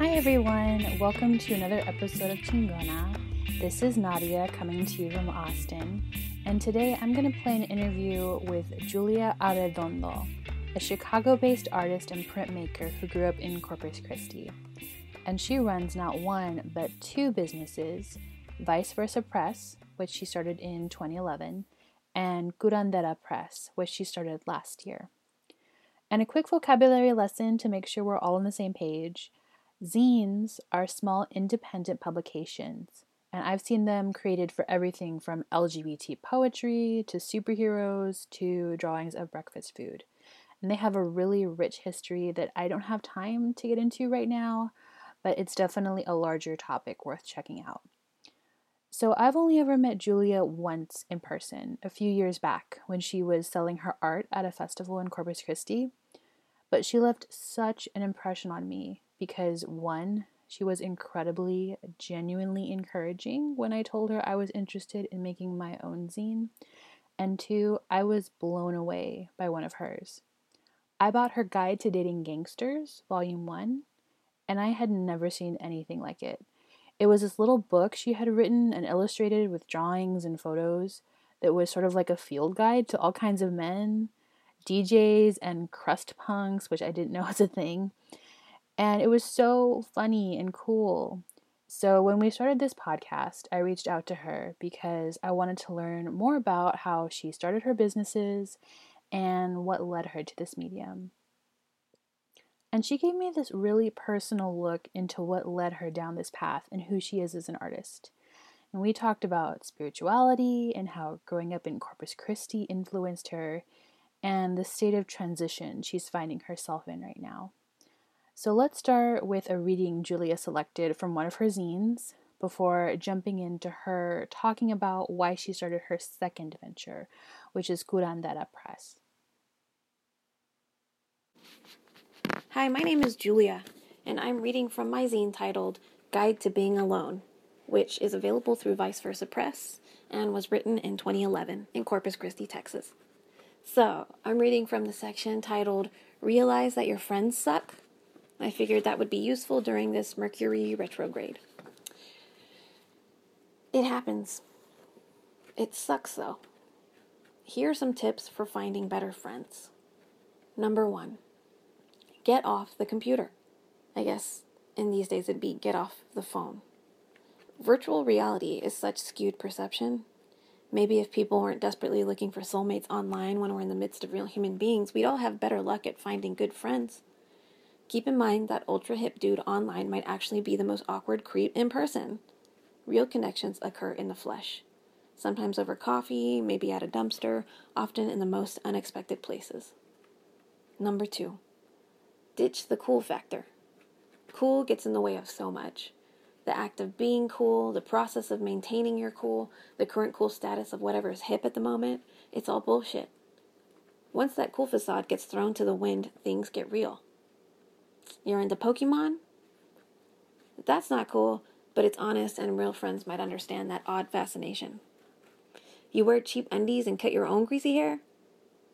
Hi, everyone. Welcome to another episode of Chingona. This is Nadia coming to you from Austin, and today I'm going to play an interview with Julia Arredondo, a Chicago based artist and printmaker who grew up in Corpus Christi. And she runs not one, but two businesses Vice Versa Press, which she started in 2011, and Curandera Press, which she started last year. And a quick vocabulary lesson to make sure we're all on the same page. Zines are small independent publications, and I've seen them created for everything from LGBT poetry to superheroes to drawings of breakfast food. And they have a really rich history that I don't have time to get into right now, but it's definitely a larger topic worth checking out. So, I've only ever met Julia once in person, a few years back, when she was selling her art at a festival in Corpus Christi. But she left such an impression on me because one, she was incredibly, genuinely encouraging when I told her I was interested in making my own zine. And two, I was blown away by one of hers. I bought her Guide to Dating Gangsters, Volume 1, and I had never seen anything like it. It was this little book she had written and illustrated with drawings and photos that was sort of like a field guide to all kinds of men, DJs, and crust punks, which I didn't know was a thing. And it was so funny and cool. So, when we started this podcast, I reached out to her because I wanted to learn more about how she started her businesses and what led her to this medium. And she gave me this really personal look into what led her down this path and who she is as an artist. And we talked about spirituality and how growing up in Corpus Christi influenced her and the state of transition she's finding herself in right now. So let's start with a reading Julia selected from one of her zines before jumping into her talking about why she started her second venture, which is Curandera Press. Hi, my name is Julia, and I'm reading from my zine titled Guide to Being Alone, which is available through Vice Versa Press and was written in 2011 in Corpus Christi, Texas. So, I'm reading from the section titled Realize That Your Friends Suck I figured that would be useful during this Mercury retrograde. It happens. It sucks though. Here are some tips for finding better friends. Number one, get off the computer. I guess in these days it'd be get off the phone. Virtual reality is such skewed perception. Maybe if people weren't desperately looking for soulmates online when we're in the midst of real human beings, we'd all have better luck at finding good friends. Keep in mind that ultra hip dude online might actually be the most awkward creep in person. Real connections occur in the flesh, sometimes over coffee, maybe at a dumpster, often in the most unexpected places. Number two, ditch the cool factor. Cool gets in the way of so much. The act of being cool, the process of maintaining your cool, the current cool status of whatever is hip at the moment, it's all bullshit. Once that cool facade gets thrown to the wind, things get real. You're into Pokemon? That's not cool, but it's honest and real friends might understand that odd fascination. You wear cheap undies and cut your own greasy hair?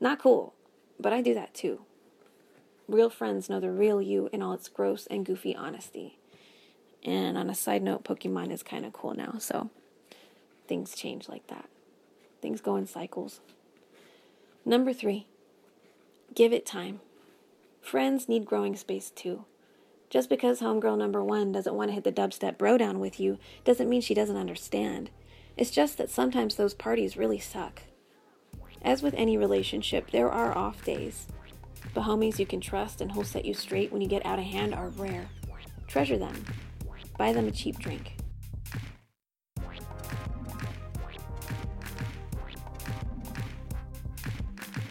Not cool, but I do that too. Real friends know the real you in all its gross and goofy honesty. And on a side note, Pokemon is kind of cool now, so things change like that. Things go in cycles. Number three, give it time. Friends need growing space too. Just because homegirl number one doesn't want to hit the dubstep bro down with you doesn't mean she doesn't understand. It's just that sometimes those parties really suck. As with any relationship, there are off days. The homies you can trust and who'll set you straight when you get out of hand are rare. Treasure them. Buy them a cheap drink.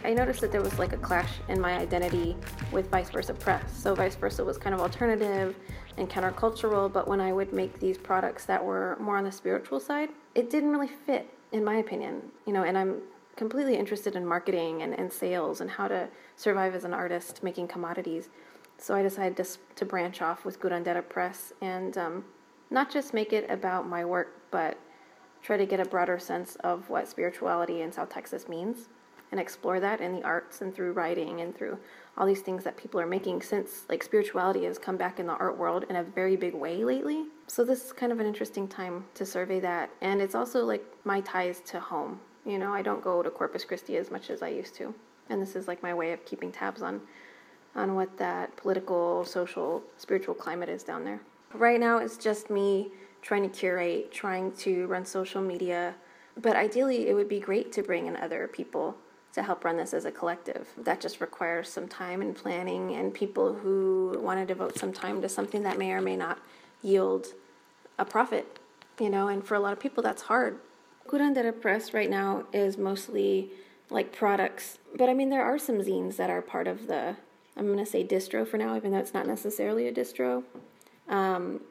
I noticed that there was like a clash in my identity with Vice Versa Press. So Vice Versa was kind of alternative and countercultural, but when I would make these products that were more on the spiritual side, it didn't really fit, in my opinion. You know, and I'm completely interested in marketing and, and sales and how to survive as an artist making commodities. So I decided to, to branch off with Curandera Press and um, not just make it about my work, but try to get a broader sense of what spirituality in South Texas means and explore that in the arts and through writing and through all these things that people are making since like spirituality has come back in the art world in a very big way lately. So this is kind of an interesting time to survey that and it's also like my ties to home. You know, I don't go to Corpus Christi as much as I used to. And this is like my way of keeping tabs on on what that political, social, spiritual climate is down there. Right now it's just me trying to curate, trying to run social media, but ideally it would be great to bring in other people to help run this as a collective. That just requires some time and planning and people who want to devote some time to something that may or may not yield a profit, you know, and for a lot of people that's hard. Curandera Press right now is mostly like products, but I mean, there are some zines that are part of the, I'm going to say distro for now, even though it's not necessarily a distro. Um,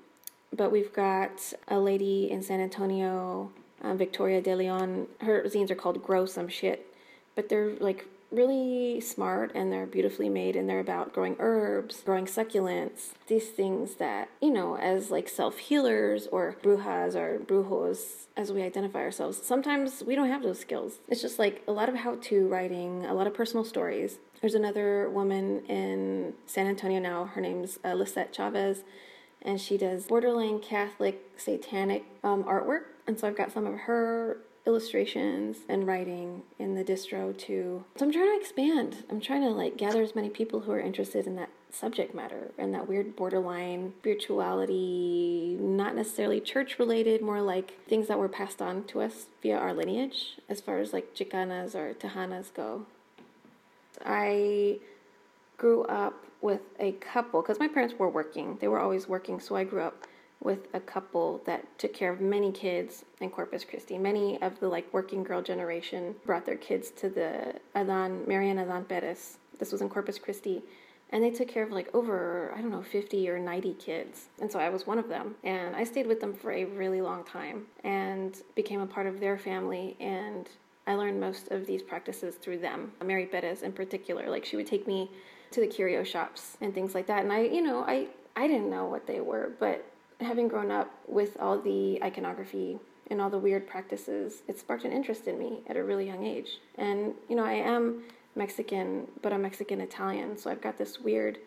but we've got a lady in San Antonio, um, Victoria De Leon. Her zines are called Grow Some Shit but they're like really smart and they're beautifully made and they're about growing herbs, growing succulents, these things that, you know, as like self healers or brujas or brujos, as we identify ourselves, sometimes we don't have those skills. It's just like a lot of how to writing, a lot of personal stories. There's another woman in San Antonio now, her name's uh, Lisette Chavez. And she does borderline Catholic satanic um, artwork. And so I've got some of her illustrations and writing in the distro too. So I'm trying to expand. I'm trying to like gather as many people who are interested in that subject matter and that weird borderline spirituality, not necessarily church related, more like things that were passed on to us via our lineage, as far as like Chicanas or Tejanas go. I grew up with a couple because my parents were working. They were always working, so I grew up with a couple that took care of many kids in Corpus Christi. Many of the like working girl generation brought their kids to the Adan Marian Adan Perez. This was in Corpus Christi. And they took care of like over, I don't know, 50 or 90 kids. And so I was one of them. And I stayed with them for a really long time and became a part of their family. And I learned most of these practices through them. Mary Perez in particular, like she would take me to the curio shops and things like that. And I, you know, I, I didn't know what they were, but having grown up with all the iconography and all the weird practices, it sparked an interest in me at a really young age. And, you know, I am Mexican, but I'm Mexican Italian, so I've got this weird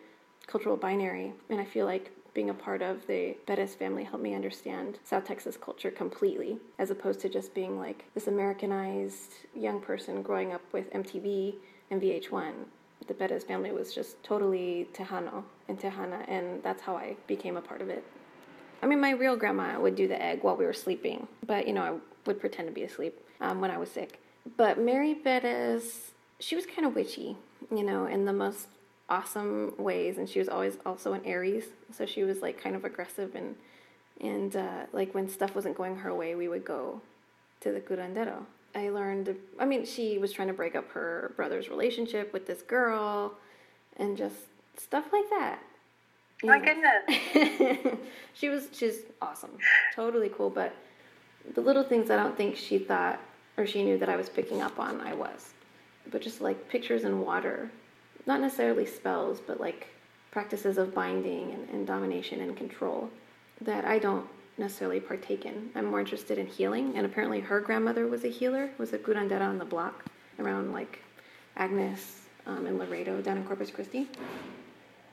cultural binary, and I feel like being a part of the Perez family helped me understand South Texas culture completely, as opposed to just being like this Americanized young person growing up with MTV and VH1. The Perez family was just totally Tejano and Tejana, and that's how I became a part of it. I mean, my real grandma would do the egg while we were sleeping, but you know, I would pretend to be asleep um, when I was sick. But Mary Bettis, she was kind of witchy, you know, in the most awesome ways, and she was always also an Aries, so she was like kind of aggressive and and uh, like when stuff wasn't going her way, we would go to the curandero. I learned, I mean, she was trying to break up her brother's relationship with this girl, and just stuff like that. My goodness. she was she's awesome. Totally cool, but the little things I don't think she thought or she knew that I was picking up on, I was. But just like pictures in water. Not necessarily spells, but like practices of binding and, and domination and control that I don't necessarily partake in. I'm more interested in healing, and apparently her grandmother was a healer, was a curandera on the block around like Agnes um, and Laredo down in Corpus Christi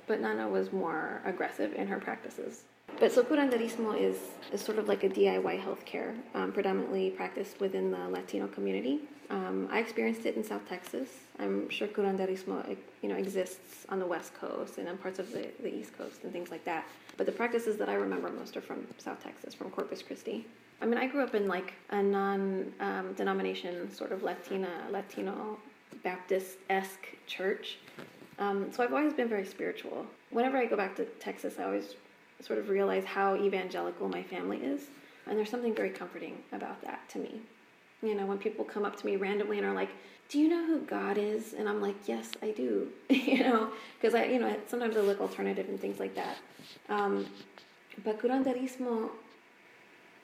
but Nana was more aggressive in her practices. But so curanderismo is, is sort of like a DIY healthcare, um, predominantly practiced within the Latino community. Um, I experienced it in South Texas. I'm sure curanderismo you know, exists on the West Coast and in parts of the, the East Coast and things like that. But the practices that I remember most are from South Texas, from Corpus Christi. I mean, I grew up in like a non-denomination um, sort of Latina, Latino, Baptist-esque church um, so I've always been very spiritual. Whenever I go back to Texas, I always sort of realize how evangelical my family is. And there's something very comforting about that to me. You know, when people come up to me randomly and are like, "Do you know who God is?" and I'm like, "Yes, I do." you know, because I, you know, sometimes I look alternative and things like that. Um, but curanderismo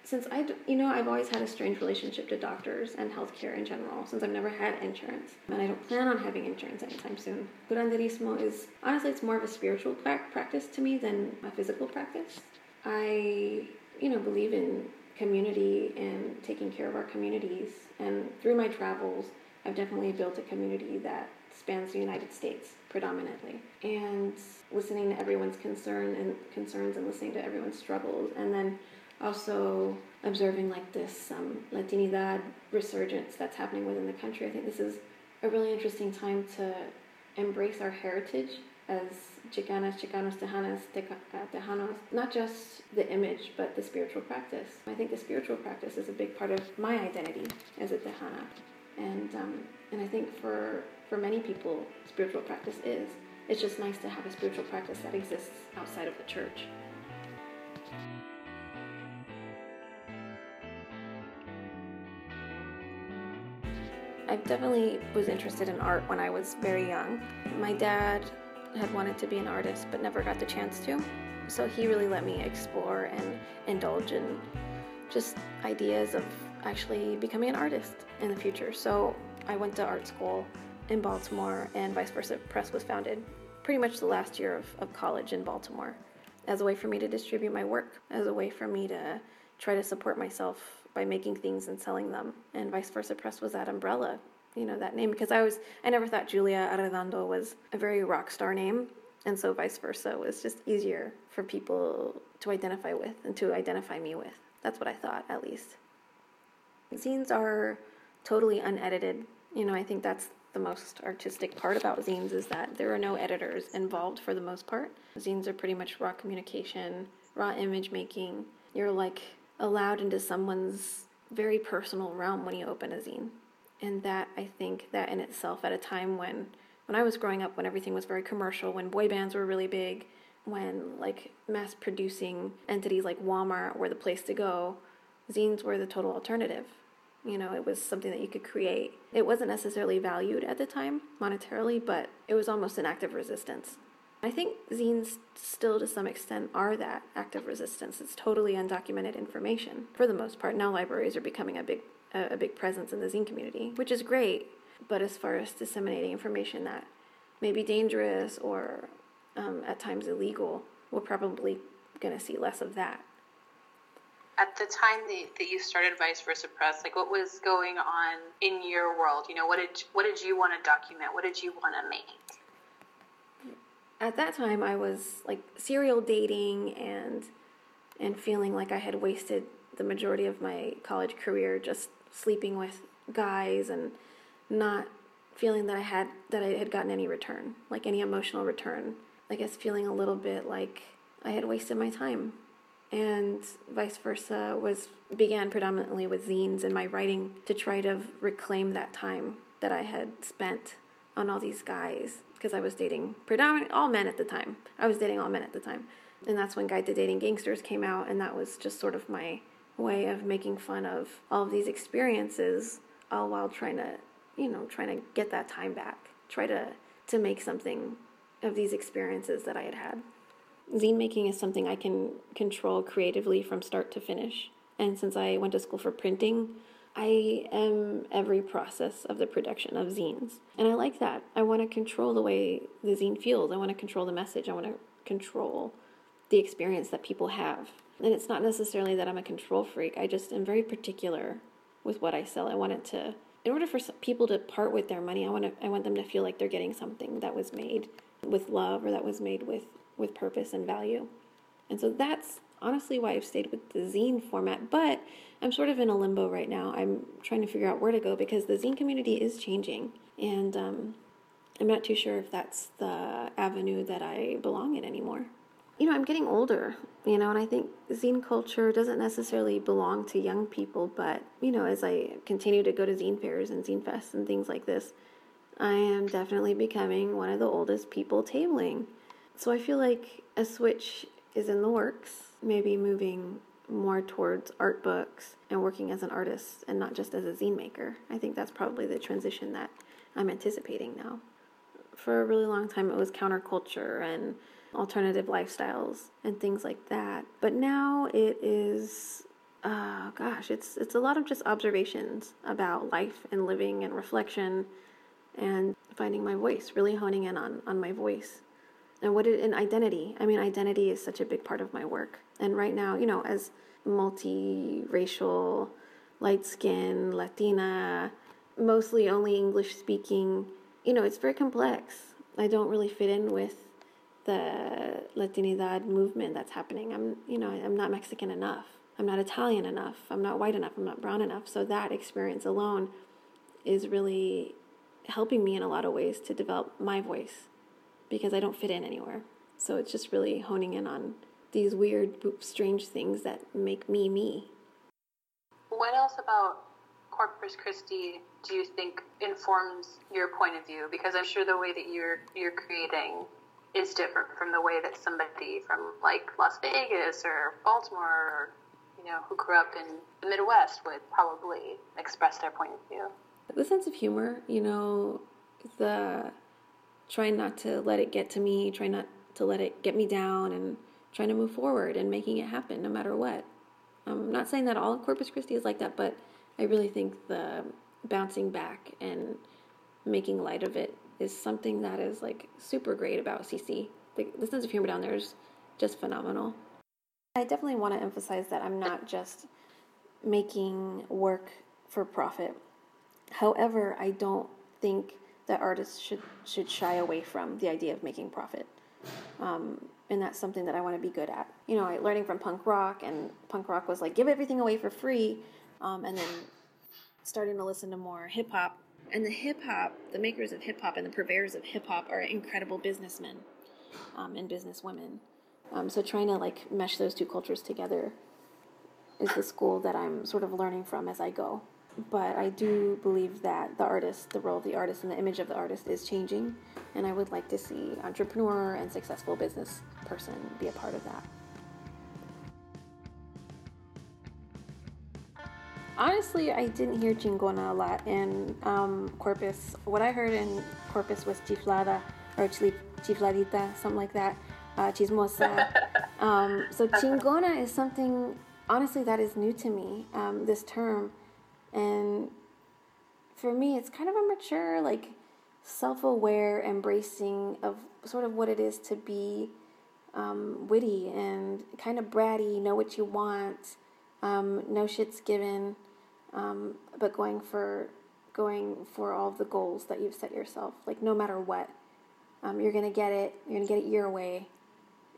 since I, you know, I've always had a strange relationship to doctors and healthcare in general, since I've never had insurance, and I don't plan on having insurance anytime soon. Curanderismo is, honestly, it's more of a spiritual practice to me than a physical practice. I, you know, believe in community and taking care of our communities, and through my travels, I've definitely built a community that spans the United States predominantly, and listening to everyone's concern and concerns and listening to everyone's struggles, and then also observing like this um, Latinidad resurgence that's happening within the country. I think this is a really interesting time to embrace our heritage as Chicanas, Chicanos, Tejanas, uh, Tejanos, not just the image, but the spiritual practice. I think the spiritual practice is a big part of my identity as a Tejana. And, um, and I think for, for many people, spiritual practice is. It's just nice to have a spiritual practice that exists outside of the church. Definitely was interested in art when I was very young. My dad had wanted to be an artist but never got the chance to. So he really let me explore and indulge in just ideas of actually becoming an artist in the future. So I went to art school in Baltimore and Vice Versa Press was founded pretty much the last year of, of college in Baltimore as a way for me to distribute my work, as a way for me to try to support myself by making things and selling them. And Vice Versa Press was that umbrella you know that name because I was I never thought Julia Arredondo was a very rock star name, and so vice versa was just easier for people to identify with and to identify me with. That's what I thought, at least. Zines are totally unedited. You know, I think that's the most artistic part about zines is that there are no editors involved for the most part. Zines are pretty much raw communication, raw image making. You're like allowed into someone's very personal realm when you open a zine and that I think that in itself, at a time when when I was growing up, when everything was very commercial, when boy bands were really big, when like mass producing entities like Walmart were the place to go, zines were the total alternative. You know, it was something that you could create. It wasn't necessarily valued at the time monetarily, but it was almost an act of resistance. I think zines still, to some extent, are that act of resistance. It's totally undocumented information for the most part. Now, libraries are becoming a big a, a big presence in the zine community, which is great. But as far as disseminating information that may be dangerous or um, at times illegal, we're probably going to see less of that. At the time that, that you started Vice Versa Press, like what was going on in your world? You know, what did what did you want to document? What did you want to make? At that time, I was like serial dating and and feeling like I had wasted the majority of my college career just sleeping with guys and not feeling that I had that I had gotten any return, like any emotional return. I guess feeling a little bit like I had wasted my time. And vice versa was began predominantly with zines and my writing to try to reclaim that time that I had spent on all these guys because I was dating predominantly all men at the time. I was dating all men at the time. And that's when Guide to Dating Gangsters came out and that was just sort of my way of making fun of all of these experiences all while trying to you know trying to get that time back. Try to to make something of these experiences that i had had. Zine making is something i can control creatively from start to finish. And since i went to school for printing i am every process of the production of zines. And i like that. I want to control the way the zine feels. I want to control the message. I want to control the experience that people have and it's not necessarily that I'm a control freak. I just am very particular with what I sell. I want it to, in order for people to part with their money, I want to, I want them to feel like they're getting something that was made with love or that was made with with purpose and value. And so that's honestly why I've stayed with the zine format. But I'm sort of in a limbo right now. I'm trying to figure out where to go because the zine community is changing, and um, I'm not too sure if that's the avenue that I belong in anymore you know, I'm getting older, you know, and I think zine culture doesn't necessarily belong to young people, but, you know, as I continue to go to zine fairs and zine fests and things like this, I am definitely becoming one of the oldest people tabling. So I feel like a switch is in the works, maybe moving more towards art books and working as an artist and not just as a zine maker. I think that's probably the transition that I'm anticipating now. For a really long time, it was counterculture and alternative lifestyles and things like that. But now it is uh, gosh, it's it's a lot of just observations about life and living and reflection and finding my voice, really honing in on on my voice. And what it, and identity. I mean, identity is such a big part of my work. And right now, you know, as multiracial, light skin, Latina, mostly only English speaking. You know, it's very complex. I don't really fit in with the Latinidad movement that's happening. I'm, you know, I'm not Mexican enough. I'm not Italian enough. I'm not white enough. I'm not brown enough. So that experience alone is really helping me in a lot of ways to develop my voice because I don't fit in anywhere. So it's just really honing in on these weird, strange things that make me me. What else about Corpus Christi do you think informs your point of view? Because I'm sure the way that you're you're creating is different from the way that somebody from like Las Vegas or Baltimore or you know who grew up in the Midwest would probably express their point of view. The sense of humor, you know, the trying not to let it get to me, trying not to let it get me down, and trying to move forward and making it happen no matter what. I'm not saying that all Corpus Christi is like that, but I really think the bouncing back and making light of it is something that is like super great about CC. The, the sense of humor down there is just phenomenal. I definitely want to emphasize that I'm not just making work for profit. However, I don't think that artists should should shy away from the idea of making profit. Um, and that's something that I want to be good at. You know, learning from punk rock, and punk rock was like give everything away for free, um, and then starting to listen to more hip hop. And the hip hop, the makers of hip hop and the purveyors of hip hop are incredible businessmen um, and businesswomen. Um, so trying to like mesh those two cultures together is the school that I'm sort of learning from as I go. But I do believe that the artist, the role of the artist, and the image of the artist is changing, and I would like to see entrepreneur and successful business person be a part of that. Honestly, I didn't hear chingona a lot in um, Corpus. What I heard in Corpus was chiflada or chifladita, something like that, uh, chismosa. Um, so chingona is something, honestly, that is new to me, um, this term. And for me, it's kind of a mature, like self aware embracing of sort of what it is to be um, witty and kind of bratty, know what you want, um, no shit's given, um, but going for going for all the goals that you've set yourself. Like no matter what, um, you're gonna get it. You're gonna get it your way,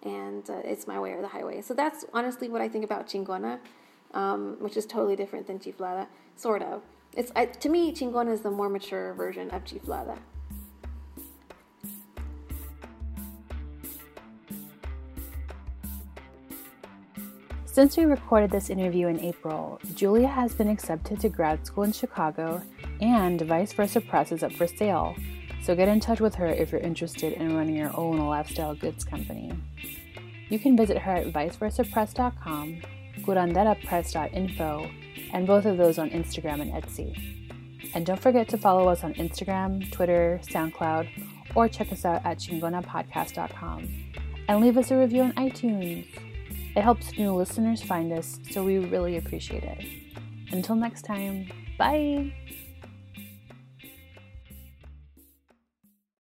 and uh, it's my way or the highway. So that's honestly what I think about chingona, um, which is totally different than chiflada, sort of. It's I, to me, chingona is the more mature version of chiflada. Since we recorded this interview in April, Julia has been accepted to grad school in Chicago, and Vice Versa Press is up for sale. So get in touch with her if you're interested in running your own lifestyle goods company. You can visit her at viceversapress.com, curanderapress.info, and both of those on Instagram and Etsy. And don't forget to follow us on Instagram, Twitter, SoundCloud, or check us out at chingonapodcast.com. And leave us a review on iTunes. It helps new listeners find us, so we really appreciate it. Until next time, bye!